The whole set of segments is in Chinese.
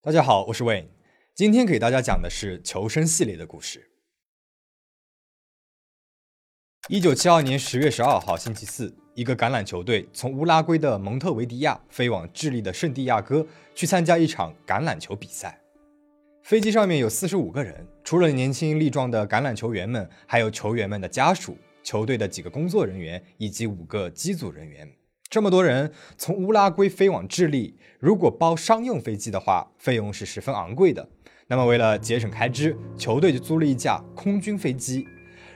大家好，我是 Wayne，今天给大家讲的是求生系列的故事。一九七二年十月十二号星期四，一个橄榄球队从乌拉圭的蒙特维迪亚飞往智利的圣地亚哥，去参加一场橄榄球比赛。飞机上面有四十五个人，除了年轻力壮的橄榄球员们，还有球员们的家属、球队的几个工作人员以及五个机组人员。这么多人从乌拉圭飞往智利，如果包商用飞机的话，费用是十分昂贵的。那么为了节省开支，球队就租了一架空军飞机。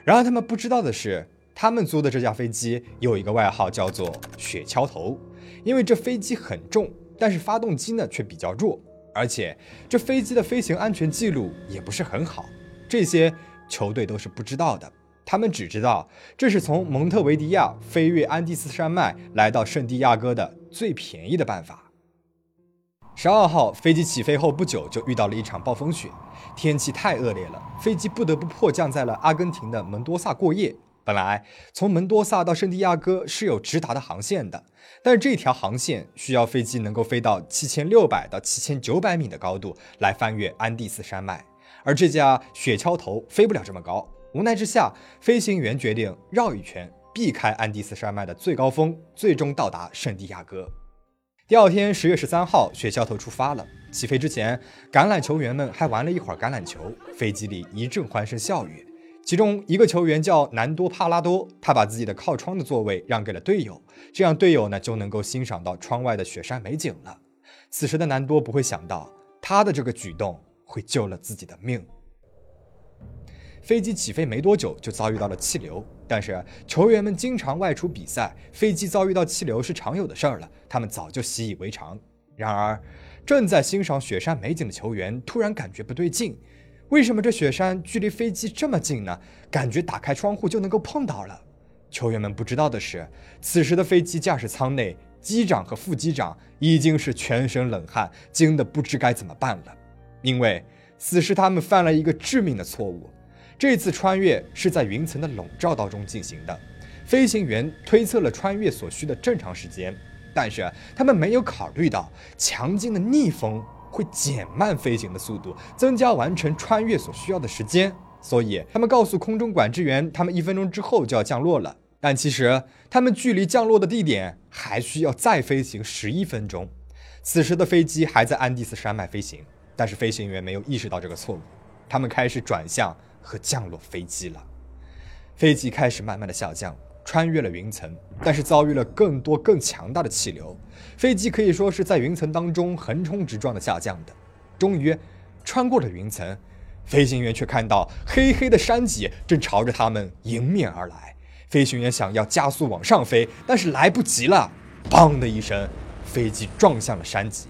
然而他们不知道的是，他们租的这架飞机有一个外号叫做“雪橇头”，因为这飞机很重，但是发动机呢却比较弱，而且这飞机的飞行安全记录也不是很好。这些球队都是不知道的。他们只知道这是从蒙特维迪亚飞越安第斯山脉来到圣地亚哥的最便宜的办法。十二号飞机起飞后不久就遇到了一场暴风雪，天气太恶劣了，飞机不得不迫降在了阿根廷的门多萨过夜。本来从门多萨到圣地亚哥是有直达的航线的，但是这条航线需要飞机能够飞到七千六百到七千九百米的高度来翻越安第斯山脉，而这架雪橇头飞不了这么高。无奈之下，飞行员决定绕一圈，避开安第斯山脉的最高峰，最终到达圣地亚哥。第二天，十月十三号，雪橇头出发了。起飞之前，橄榄球员们还玩了一会儿橄榄球，飞机里一阵欢声笑语。其中一个球员叫南多帕拉多，他把自己的靠窗的座位让给了队友，这样队友呢就能够欣赏到窗外的雪山美景了。此时的南多不会想到，他的这个举动会救了自己的命。飞机起飞没多久就遭遇到了气流，但是球员们经常外出比赛，飞机遭遇到气流是常有的事儿了，他们早就习以为常。然而，正在欣赏雪山美景的球员突然感觉不对劲，为什么这雪山距离飞机这么近呢？感觉打开窗户就能够碰到了。球员们不知道的是，此时的飞机驾驶舱内，机长和副机长已经是全身冷汗，惊得不知该怎么办了，因为此时他们犯了一个致命的错误。这次穿越是在云层的笼罩当中进行的，飞行员推测了穿越所需的正常时间，但是他们没有考虑到强劲的逆风会减慢飞行的速度，增加完成穿越所需要的时间，所以他们告诉空中管制员，他们一分钟之后就要降落了。但其实他们距离降落的地点还需要再飞行十一分钟。此时的飞机还在安第斯山脉飞行，但是飞行员没有意识到这个错误，他们开始转向。和降落飞机了，飞机开始慢慢的下降，穿越了云层，但是遭遇了更多更强大的气流，飞机可以说是在云层当中横冲直撞的下降的。终于穿过了云层，飞行员却看到黑黑的山脊正朝着他们迎面而来。飞行员想要加速往上飞，但是来不及了，砰的一声，飞机撞向了山脊，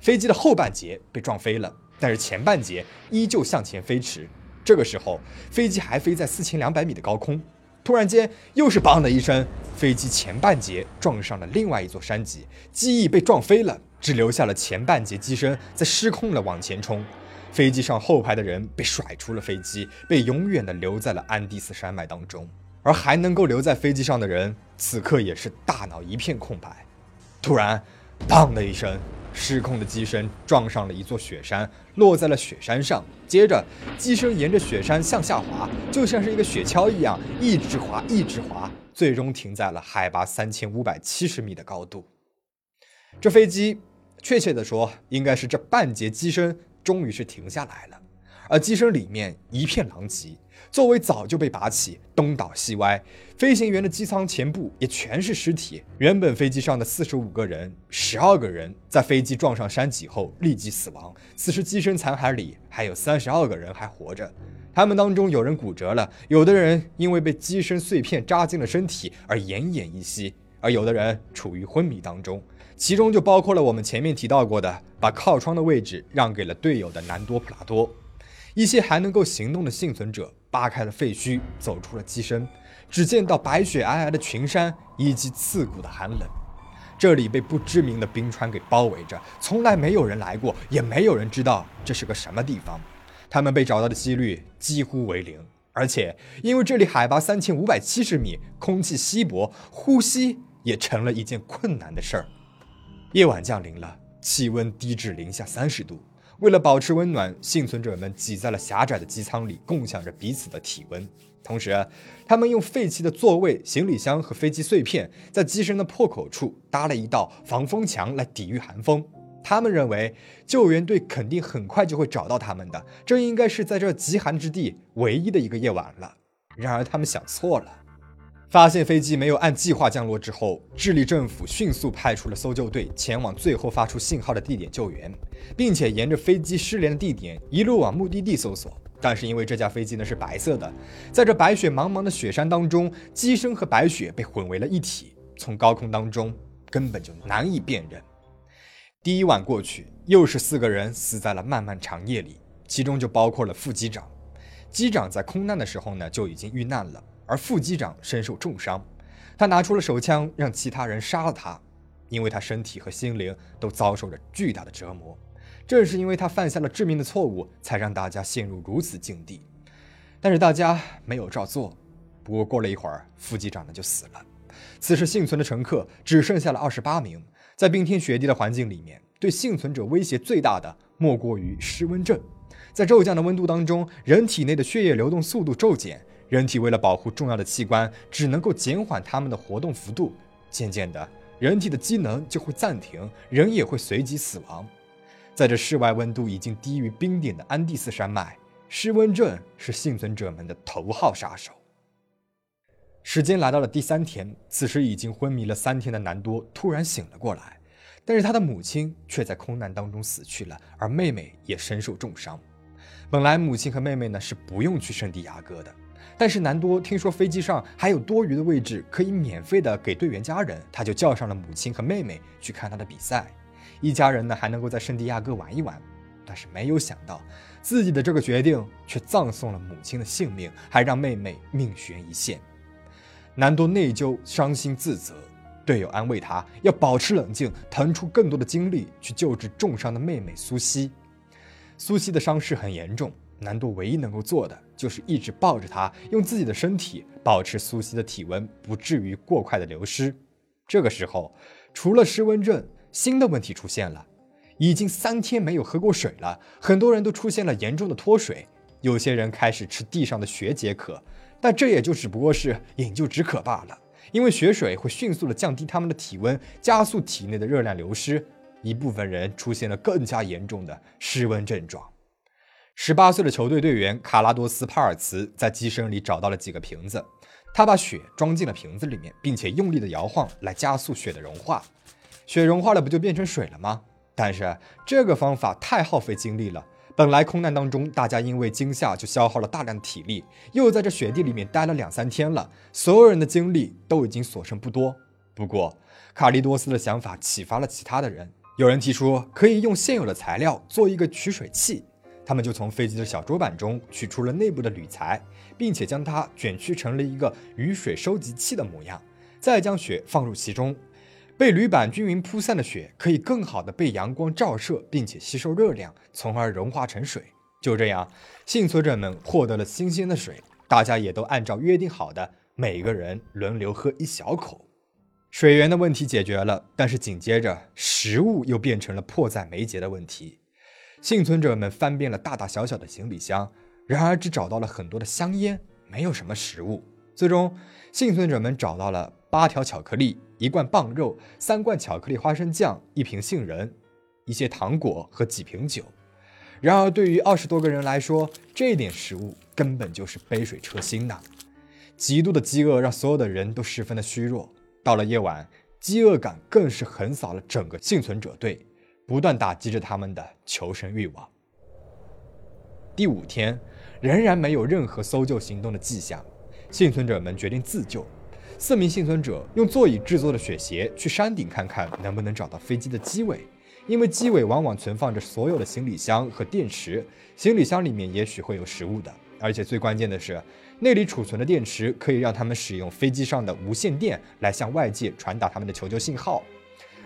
飞机的后半截被撞飞了，但是前半截依旧向前飞驰。这个时候，飞机还飞在四千两百米的高空，突然间又是“砰”的一声，飞机前半截撞上了另外一座山脊，机翼被撞飞了，只留下了前半截机身在失控的往前冲。飞机上后排的人被甩出了飞机，被永远的留在了安第斯山脉当中。而还能够留在飞机上的人，此刻也是大脑一片空白。突然，“砰”的一声。失控的机身撞上了一座雪山，落在了雪山上。接着，机身沿着雪山向下滑，就像是一个雪橇一样，一直滑，一直滑，最终停在了海拔三千五百七十米的高度。这飞机，确切的说，应该是这半截机身终于是停下来了，而机身里面一片狼藉。座位早就被拔起，东倒西歪。飞行员的机舱前部也全是尸体。原本飞机上的四十五个人，十二个人在飞机撞上山脊后立即死亡。此时机身残骸里还有三十二个人还活着，他们当中有人骨折了，有的人因为被机身碎片扎进了身体而奄奄一息，而有的人处于昏迷当中。其中就包括了我们前面提到过的，把靠窗的位置让给了队友的南多普拉多。一些还能够行动的幸存者扒开了废墟，走出了机身，只见到白雪皑皑的群山以及刺骨的寒冷。这里被不知名的冰川给包围着，从来没有人来过，也没有人知道这是个什么地方。他们被找到的几率几乎为零。而且因为这里海拔三千五百七十米，空气稀薄，呼吸也成了一件困难的事儿。夜晚降临了，气温低至零下三十度。为了保持温暖，幸存者们挤在了狭窄的机舱里，共享着彼此的体温。同时，他们用废弃的座位、行李箱和飞机碎片，在机身的破口处搭了一道防风墙来抵御寒风。他们认为救援队肯定很快就会找到他们的，这应该是在这极寒之地唯一的一个夜晚了。然而，他们想错了。发现飞机没有按计划降落之后，智利政府迅速派出了搜救队前往最后发出信号的地点救援，并且沿着飞机失联的地点一路往目的地搜索。但是因为这架飞机呢是白色的，在这白雪茫茫的雪山当中，机身和白雪被混为了一体，从高空当中根本就难以辨认。第一晚过去，又是四个人死在了漫漫长夜里，其中就包括了副机长。机长在空难的时候呢就已经遇难了。而副机长身受重伤，他拿出了手枪，让其他人杀了他，因为他身体和心灵都遭受着巨大的折磨。正是因为他犯下了致命的错误，才让大家陷入如此境地。但是大家没有照做。不过过了一会儿，副机长呢就死了。此时幸存的乘客只剩下了二十八名。在冰天雪地的环境里面，对幸存者威胁最大的莫过于失温症。在骤降的温度当中，人体内的血液流动速度骤减。人体为了保护重要的器官，只能够减缓它们的活动幅度。渐渐的，人体的机能就会暂停，人也会随即死亡。在这室外温度已经低于冰点的安第斯山脉，失温症是幸存者们的头号杀手。时间来到了第三天，此时已经昏迷了三天的南多突然醒了过来，但是他的母亲却在空难当中死去了，而妹妹也身受重伤。本来母亲和妹妹呢是不用去圣地亚哥的。但是南多听说飞机上还有多余的位置可以免费的给队员家人，他就叫上了母亲和妹妹去看他的比赛。一家人呢还能够在圣地亚哥玩一玩。但是没有想到，自己的这个决定却葬送了母亲的性命，还让妹妹命悬一线。南多内疚、伤心、自责，队友安慰他要保持冷静，腾出更多的精力去救治重伤的妹妹苏西。苏西的伤势很严重。南多唯一能够做的就是一直抱着他，用自己的身体保持苏西的体温不至于过快的流失。这个时候，除了失温症，新的问题出现了：已经三天没有喝过水了，很多人都出现了严重的脱水，有些人开始吃地上的雪解渴，但这也就只不过是饮鸩止渴罢了，因为雪水会迅速的降低他们的体温，加速体内的热量流失。一部分人出现了更加严重的失温症状。十八岁的球队队员卡拉多斯·帕尔茨在机身里找到了几个瓶子，他把雪装进了瓶子里面，并且用力的摇晃来加速雪的融化。雪融化了，不就变成水了吗？但是这个方法太耗费精力了。本来空难当中，大家因为惊吓就消耗了大量的体力，又在这雪地里面待了两三天了，所有人的精力都已经所剩不多。不过，卡利多斯的想法启发了其他的人，有人提出可以用现有的材料做一个取水器。他们就从飞机的小桌板中取出了内部的铝材，并且将它卷曲成了一个雨水收集器的模样，再将雪放入其中。被铝板均匀铺散的雪可以更好的被阳光照射，并且吸收热量，从而融化成水。就这样，幸存者们获得了新鲜的水，大家也都按照约定好的，每个人轮流喝一小口。水源的问题解决了，但是紧接着食物又变成了迫在眉睫的问题。幸存者们翻遍了大大小小的行李箱，然而只找到了很多的香烟，没有什么食物。最终，幸存者们找到了八条巧克力、一罐棒肉、三罐巧克力花生酱、一瓶杏仁、一些糖果和几瓶酒。然而，对于二十多个人来说，这点食物根本就是杯水车薪呐！极度的饥饿让所有的人都十分的虚弱。到了夜晚，饥饿感更是横扫了整个幸存者队。不断打击着他们的求生欲望。第五天，仍然没有任何搜救行动的迹象，幸存者们决定自救。四名幸存者用座椅制作的雪鞋去山顶看看能不能找到飞机的机尾，因为机尾往往存放着所有的行李箱和电池，行李箱里面也许会有食物的。而且最关键的是，那里储存的电池可以让他们使用飞机上的无线电来向外界传达他们的求救信号。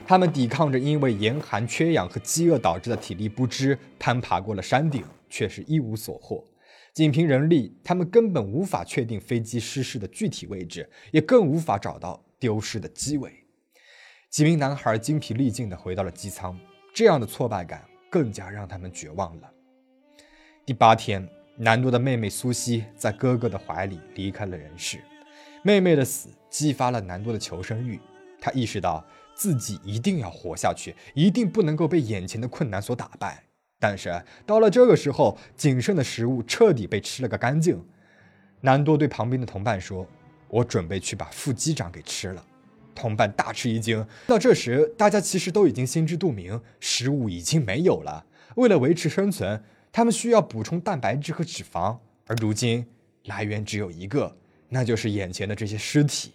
他们抵抗着因为严寒、缺氧和饥饿导致的体力不支，攀爬过了山顶，却是一无所获。仅凭人力，他们根本无法确定飞机失事的具体位置，也更无法找到丢失的机尾。几名男孩精疲力尽地回到了机舱，这样的挫败感更加让他们绝望了。第八天，南多的妹妹苏西在哥哥的怀里离开了人世。妹妹的死激发了南多的求生欲，他意识到自己一定要活下去，一定不能够被眼前的困难所打败。但是到了这个时候，仅剩的食物彻底被吃了个干净。南多对旁边的同伴说：“我准备去把副机长给吃了。”同伴大吃一惊。到这时，大家其实都已经心知肚明，食物已经没有了。为了维持生存，他们需要补充蛋白质和脂肪，而如今来源只有一个。那就是眼前的这些尸体。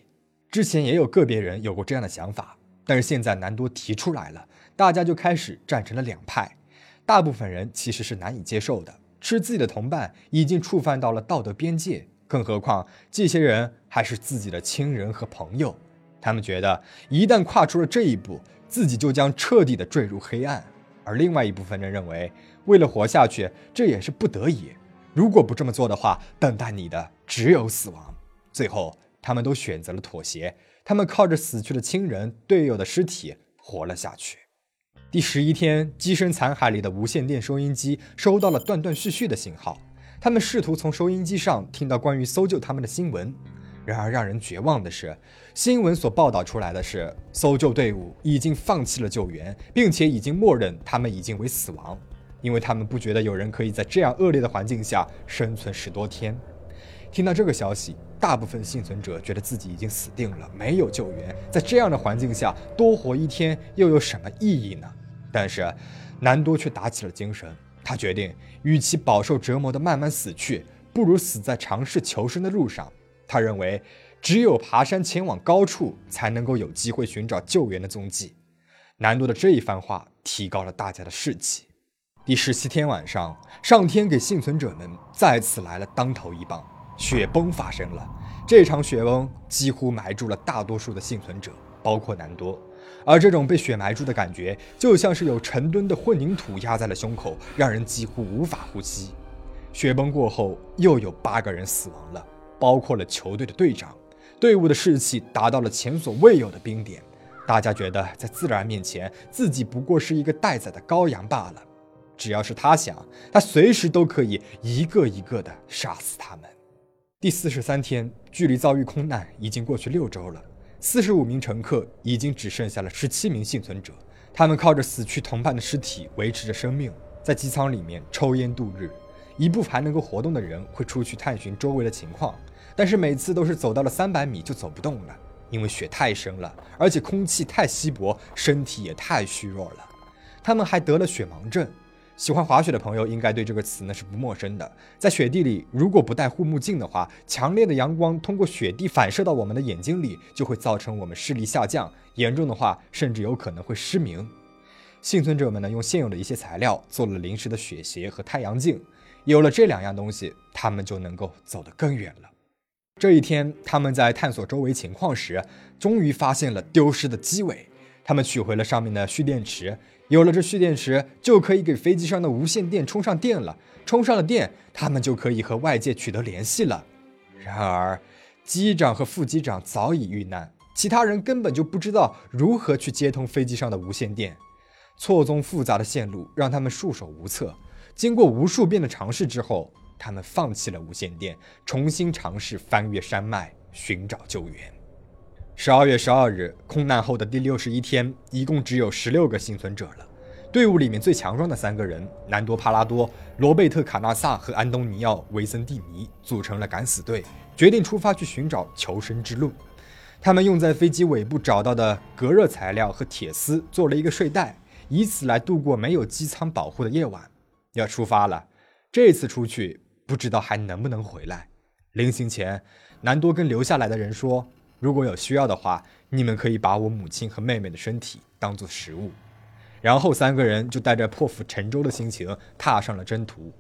之前也有个别人有过这样的想法，但是现在南多提出来了，大家就开始站成了两派。大部分人其实是难以接受的，吃自己的同伴已经触犯到了道德边界，更何况这些人还是自己的亲人和朋友。他们觉得一旦跨出了这一步，自己就将彻底的坠入黑暗。而另外一部分人认为，为了活下去，这也是不得已。如果不这么做的话，等待你的只有死亡。最后，他们都选择了妥协。他们靠着死去的亲人、队友的尸体活了下去。第十一天，机身残骸里的无线电收音机收到了断断续续的信号。他们试图从收音机上听到关于搜救他们的新闻。然而，让人绝望的是，新闻所报道出来的是搜救队伍已经放弃了救援，并且已经默认他们已经为死亡，因为他们不觉得有人可以在这样恶劣的环境下生存十多天。听到这个消息。大部分幸存者觉得自己已经死定了，没有救援。在这样的环境下，多活一天又有什么意义呢？但是，南多却打起了精神。他决定，与其饱受折磨的慢慢死去，不如死在尝试求生的路上。他认为，只有爬山前往高处，才能够有机会寻找救援的踪迹。南多的这一番话提高了大家的士气。第十七天晚上，上天给幸存者们再次来了当头一棒。雪崩发生了，这场雪崩几乎埋住了大多数的幸存者，包括南多。而这种被雪埋住的感觉，就像是有成吨的混凝土压在了胸口，让人几乎无法呼吸。雪崩过后，又有八个人死亡了，包括了球队的队长。队伍的士气达到了前所未有的冰点，大家觉得在自然面前，自己不过是一个待宰的羔羊罢了。只要是他想，他随时都可以一个一个的杀死他们。第四十三天，距离遭遇空难已经过去六周了。四十五名乘客已经只剩下了十七名幸存者，他们靠着死去同伴的尸体维持着生命，在机舱里面抽烟度日。一部分还能够活动的人会出去探寻周围的情况，但是每次都是走到了三百米就走不动了，因为雪太深了，而且空气太稀薄，身体也太虚弱了。他们还得了雪盲症。喜欢滑雪的朋友应该对这个词呢是不陌生的。在雪地里，如果不戴护目镜的话，强烈的阳光通过雪地反射到我们的眼睛里，就会造成我们视力下降，严重的话甚至有可能会失明。幸存者们呢用现有的一些材料做了临时的雪鞋和太阳镜，有了这两样东西，他们就能够走得更远了。这一天，他们在探索周围情况时，终于发现了丢失的机尾，他们取回了上面的蓄电池。有了这蓄电池，就可以给飞机上的无线电充上电了。充上了电，他们就可以和外界取得联系了。然而，机长和副机长早已遇难，其他人根本就不知道如何去接通飞机上的无线电。错综复杂的线路让他们束手无策。经过无数遍的尝试之后，他们放弃了无线电，重新尝试翻越山脉寻找救援。十二月十二日，空难后的第六十一天，一共只有十六个幸存者了。队伍里面最强壮的三个人——南多·帕拉多、罗贝特·卡纳萨和安东尼奥·维森蒂尼——组成了敢死队，决定出发去寻找求生之路。他们用在飞机尾部找到的隔热材料和铁丝做了一个睡袋，以此来度过没有机舱保护的夜晚。要出发了，这次出去不知道还能不能回来。临行前，南多跟留下来的人说。如果有需要的话，你们可以把我母亲和妹妹的身体当做食物。然后三个人就带着破釜沉舟的心情踏上了征途。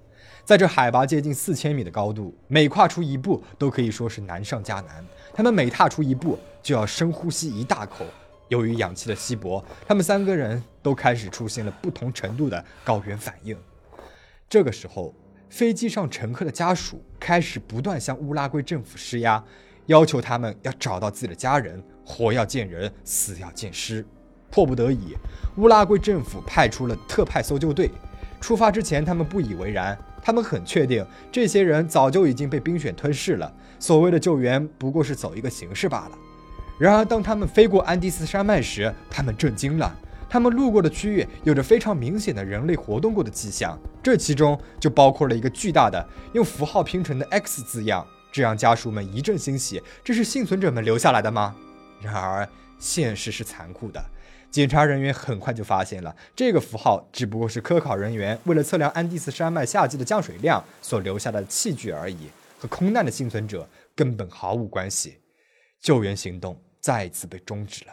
在这海拔接近四千米的高度，每跨出一步都可以说是难上加难。他们每踏出一步就要深呼吸一大口。由于氧气的稀薄，他们三个人都开始出现了不同程度的高原反应。这个时候，飞机上乘客的家属开始不断向乌拉圭政府施压，要求他们要找到自己的家人，活要见人，死要见尸。迫不得已，乌拉圭政府派出了特派搜救队。出发之前，他们不以为然，他们很确定这些人早就已经被冰雪吞噬了，所谓的救援不过是走一个形式罢了。然而，当他们飞过安第斯山脉时，他们震惊了。他们路过的区域有着非常明显的人类活动过的迹象，这其中就包括了一个巨大的用符号拼成的 X 字样，这让家属们一阵欣喜。这是幸存者们留下来的吗？然而，现实是残酷的。检查人员很快就发现了，这个符号只不过是科考人员为了测量安第斯山脉夏季的降水量所留下的器具而已，和空难的幸存者根本毫无关系。救援行动再一次被终止了。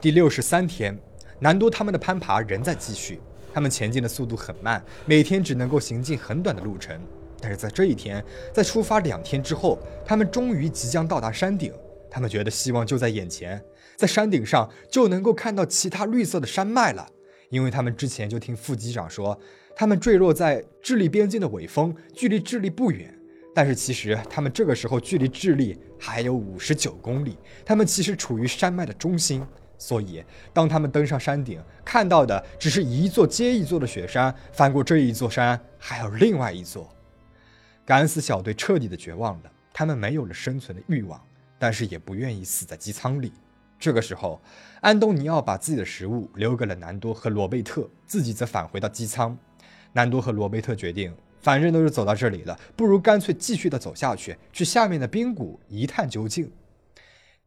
第六十三天。南多他们的攀爬仍在继续，他们前进的速度很慢，每天只能够行进很短的路程。但是在这一天，在出发两天之后，他们终于即将到达山顶。他们觉得希望就在眼前，在山顶上就能够看到其他绿色的山脉了。因为他们之前就听副机长说，他们坠落在智利边境的尾峰，距离智利不远。但是其实他们这个时候距离智利还有五十九公里，他们其实处于山脉的中心。所以，当他们登上山顶，看到的只是一座接一座的雪山。翻过这一座山，还有另外一座。敢死小队彻底的绝望了，他们没有了生存的欲望，但是也不愿意死在机舱里。这个时候，安东尼奥把自己的食物留给了南多和罗贝特，自己则返回到机舱。南多和罗贝特决定，反正都是走到这里了，不如干脆继续的走下去，去下面的冰谷一探究竟。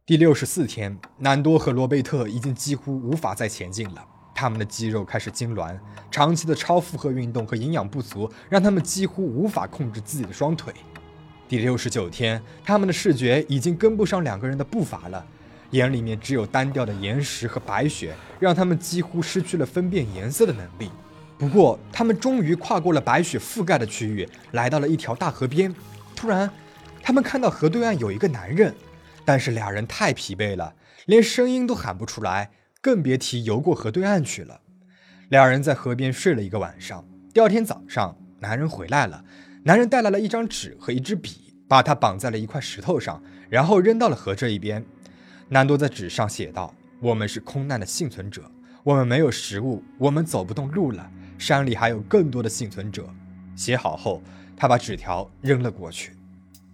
第六十四天，南多和罗贝特已经几乎无法再前进了，他们的肌肉开始痉挛，长期的超负荷运动和营养不足让他们几乎无法控制自己的双腿。第六十九天，他们的视觉已经跟不上两个人的步伐了，眼里面只有单调的岩石和白雪，让他们几乎失去了分辨颜色的能力。不过，他们终于跨过了白雪覆盖的区域，来到了一条大河边。突然，他们看到河对岸有一个男人。但是俩人太疲惫了，连声音都喊不出来，更别提游过河对岸去了。两人在河边睡了一个晚上。第二天早上，男人回来了。男人带来了一张纸和一支笔，把他绑在了一块石头上，然后扔到了河这一边。南多在纸上写道：“我们是空难的幸存者，我们没有食物，我们走不动路了。山里还有更多的幸存者。”写好后，他把纸条扔了过去。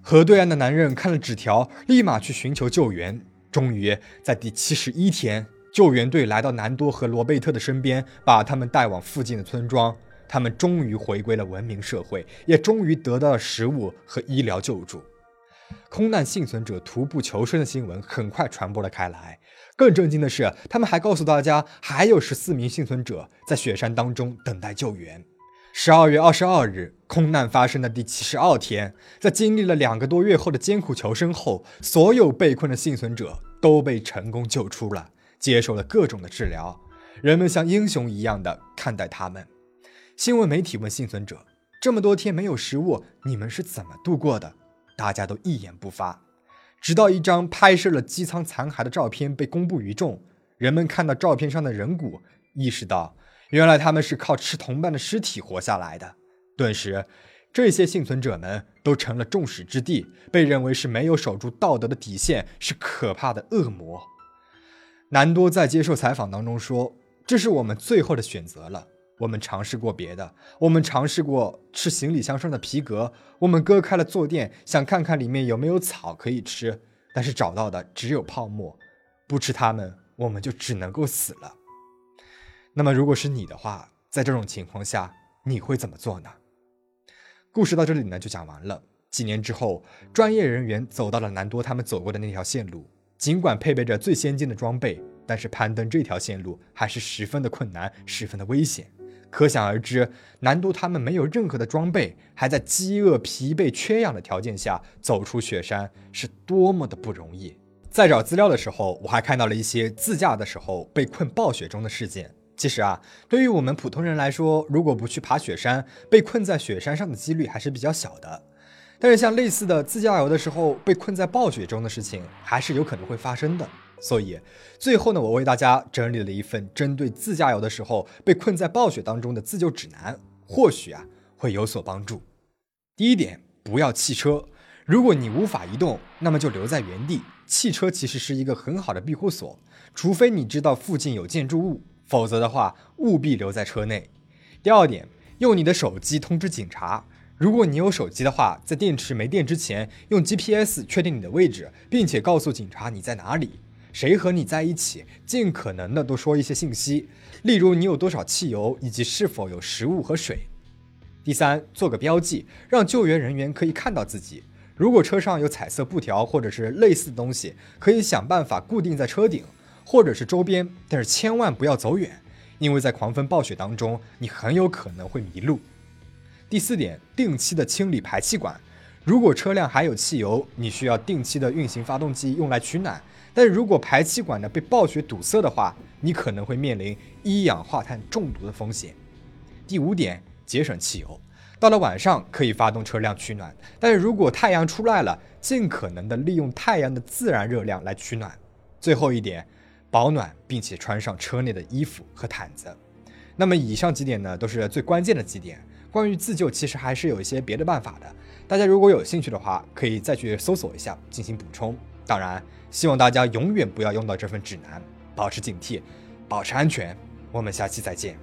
河对岸的男人看了纸条，立马去寻求救援。终于在第七十一天，救援队来到南多和罗贝特的身边，把他们带往附近的村庄。他们终于回归了文明社会，也终于得到了食物和医疗救助。空难幸存者徒步求生的新闻很快传播了开来。更震惊的是，他们还告诉大家，还有十四名幸存者在雪山当中等待救援。十二月二十二日，空难发生的第七十二天，在经历了两个多月后的艰苦求生后，所有被困的幸存者都被成功救出了，接受了各种的治疗。人们像英雄一样的看待他们。新闻媒体问幸存者：“这么多天没有食物，你们是怎么度过的？”大家都一言不发。直到一张拍摄了机舱残骸的照片被公布于众，人们看到照片上的人骨，意识到。原来他们是靠吃同伴的尸体活下来的。顿时，这些幸存者们都成了众矢之的，被认为是没有守住道德的底线，是可怕的恶魔。南多在接受采访当中说：“这是我们最后的选择了。我们尝试过别的，我们尝试过吃行李箱上的皮革，我们割开了坐垫，想看看里面有没有草可以吃，但是找到的只有泡沫。不吃它们，我们就只能够死了。”那么，如果是你的话，在这种情况下，你会怎么做呢？故事到这里呢就讲完了。几年之后，专业人员走到了南多他们走过的那条线路，尽管配备着最先进的装备，但是攀登这条线路还是十分的困难，十分的危险。可想而知，南都他们没有任何的装备，还在饥饿、疲惫、缺氧的条件下走出雪山，是多么的不容易。在找资料的时候，我还看到了一些自驾的时候被困暴雪中的事件。其实啊，对于我们普通人来说，如果不去爬雪山，被困在雪山上的几率还是比较小的。但是像类似的自驾游的时候被困在暴雪中的事情，还是有可能会发生的。所以最后呢，我为大家整理了一份针对自驾游的时候被困在暴雪当中的自救指南，或许啊会有所帮助。第一点，不要弃车。如果你无法移动，那么就留在原地。汽车其实是一个很好的庇护所，除非你知道附近有建筑物，否则的话务必留在车内。第二点，用你的手机通知警察。如果你有手机的话，在电池没电之前，用 GPS 确定你的位置，并且告诉警察你在哪里，谁和你在一起，尽可能的多说一些信息，例如你有多少汽油，以及是否有食物和水。第三，做个标记，让救援人员可以看到自己。如果车上有彩色布条或者是类似的东西，可以想办法固定在车顶或者是周边，但是千万不要走远，因为在狂风暴雪当中，你很有可能会迷路。第四点，定期的清理排气管。如果车辆还有汽油，你需要定期的运行发动机用来取暖，但是如果排气管呢被暴雪堵塞的话，你可能会面临一氧化碳中毒的风险。第五点，节省汽油。到了晚上可以发动车辆取暖，但是如果太阳出来了，尽可能的利用太阳的自然热量来取暖。最后一点，保暖并且穿上车内的衣服和毯子。那么以上几点呢，都是最关键的几点。关于自救其实还是有一些别的办法的大家如果有兴趣的话可以再去搜索一下进行补充。当然希望大家永远不要用到这份指南保持警惕保持安全。我们下期再见。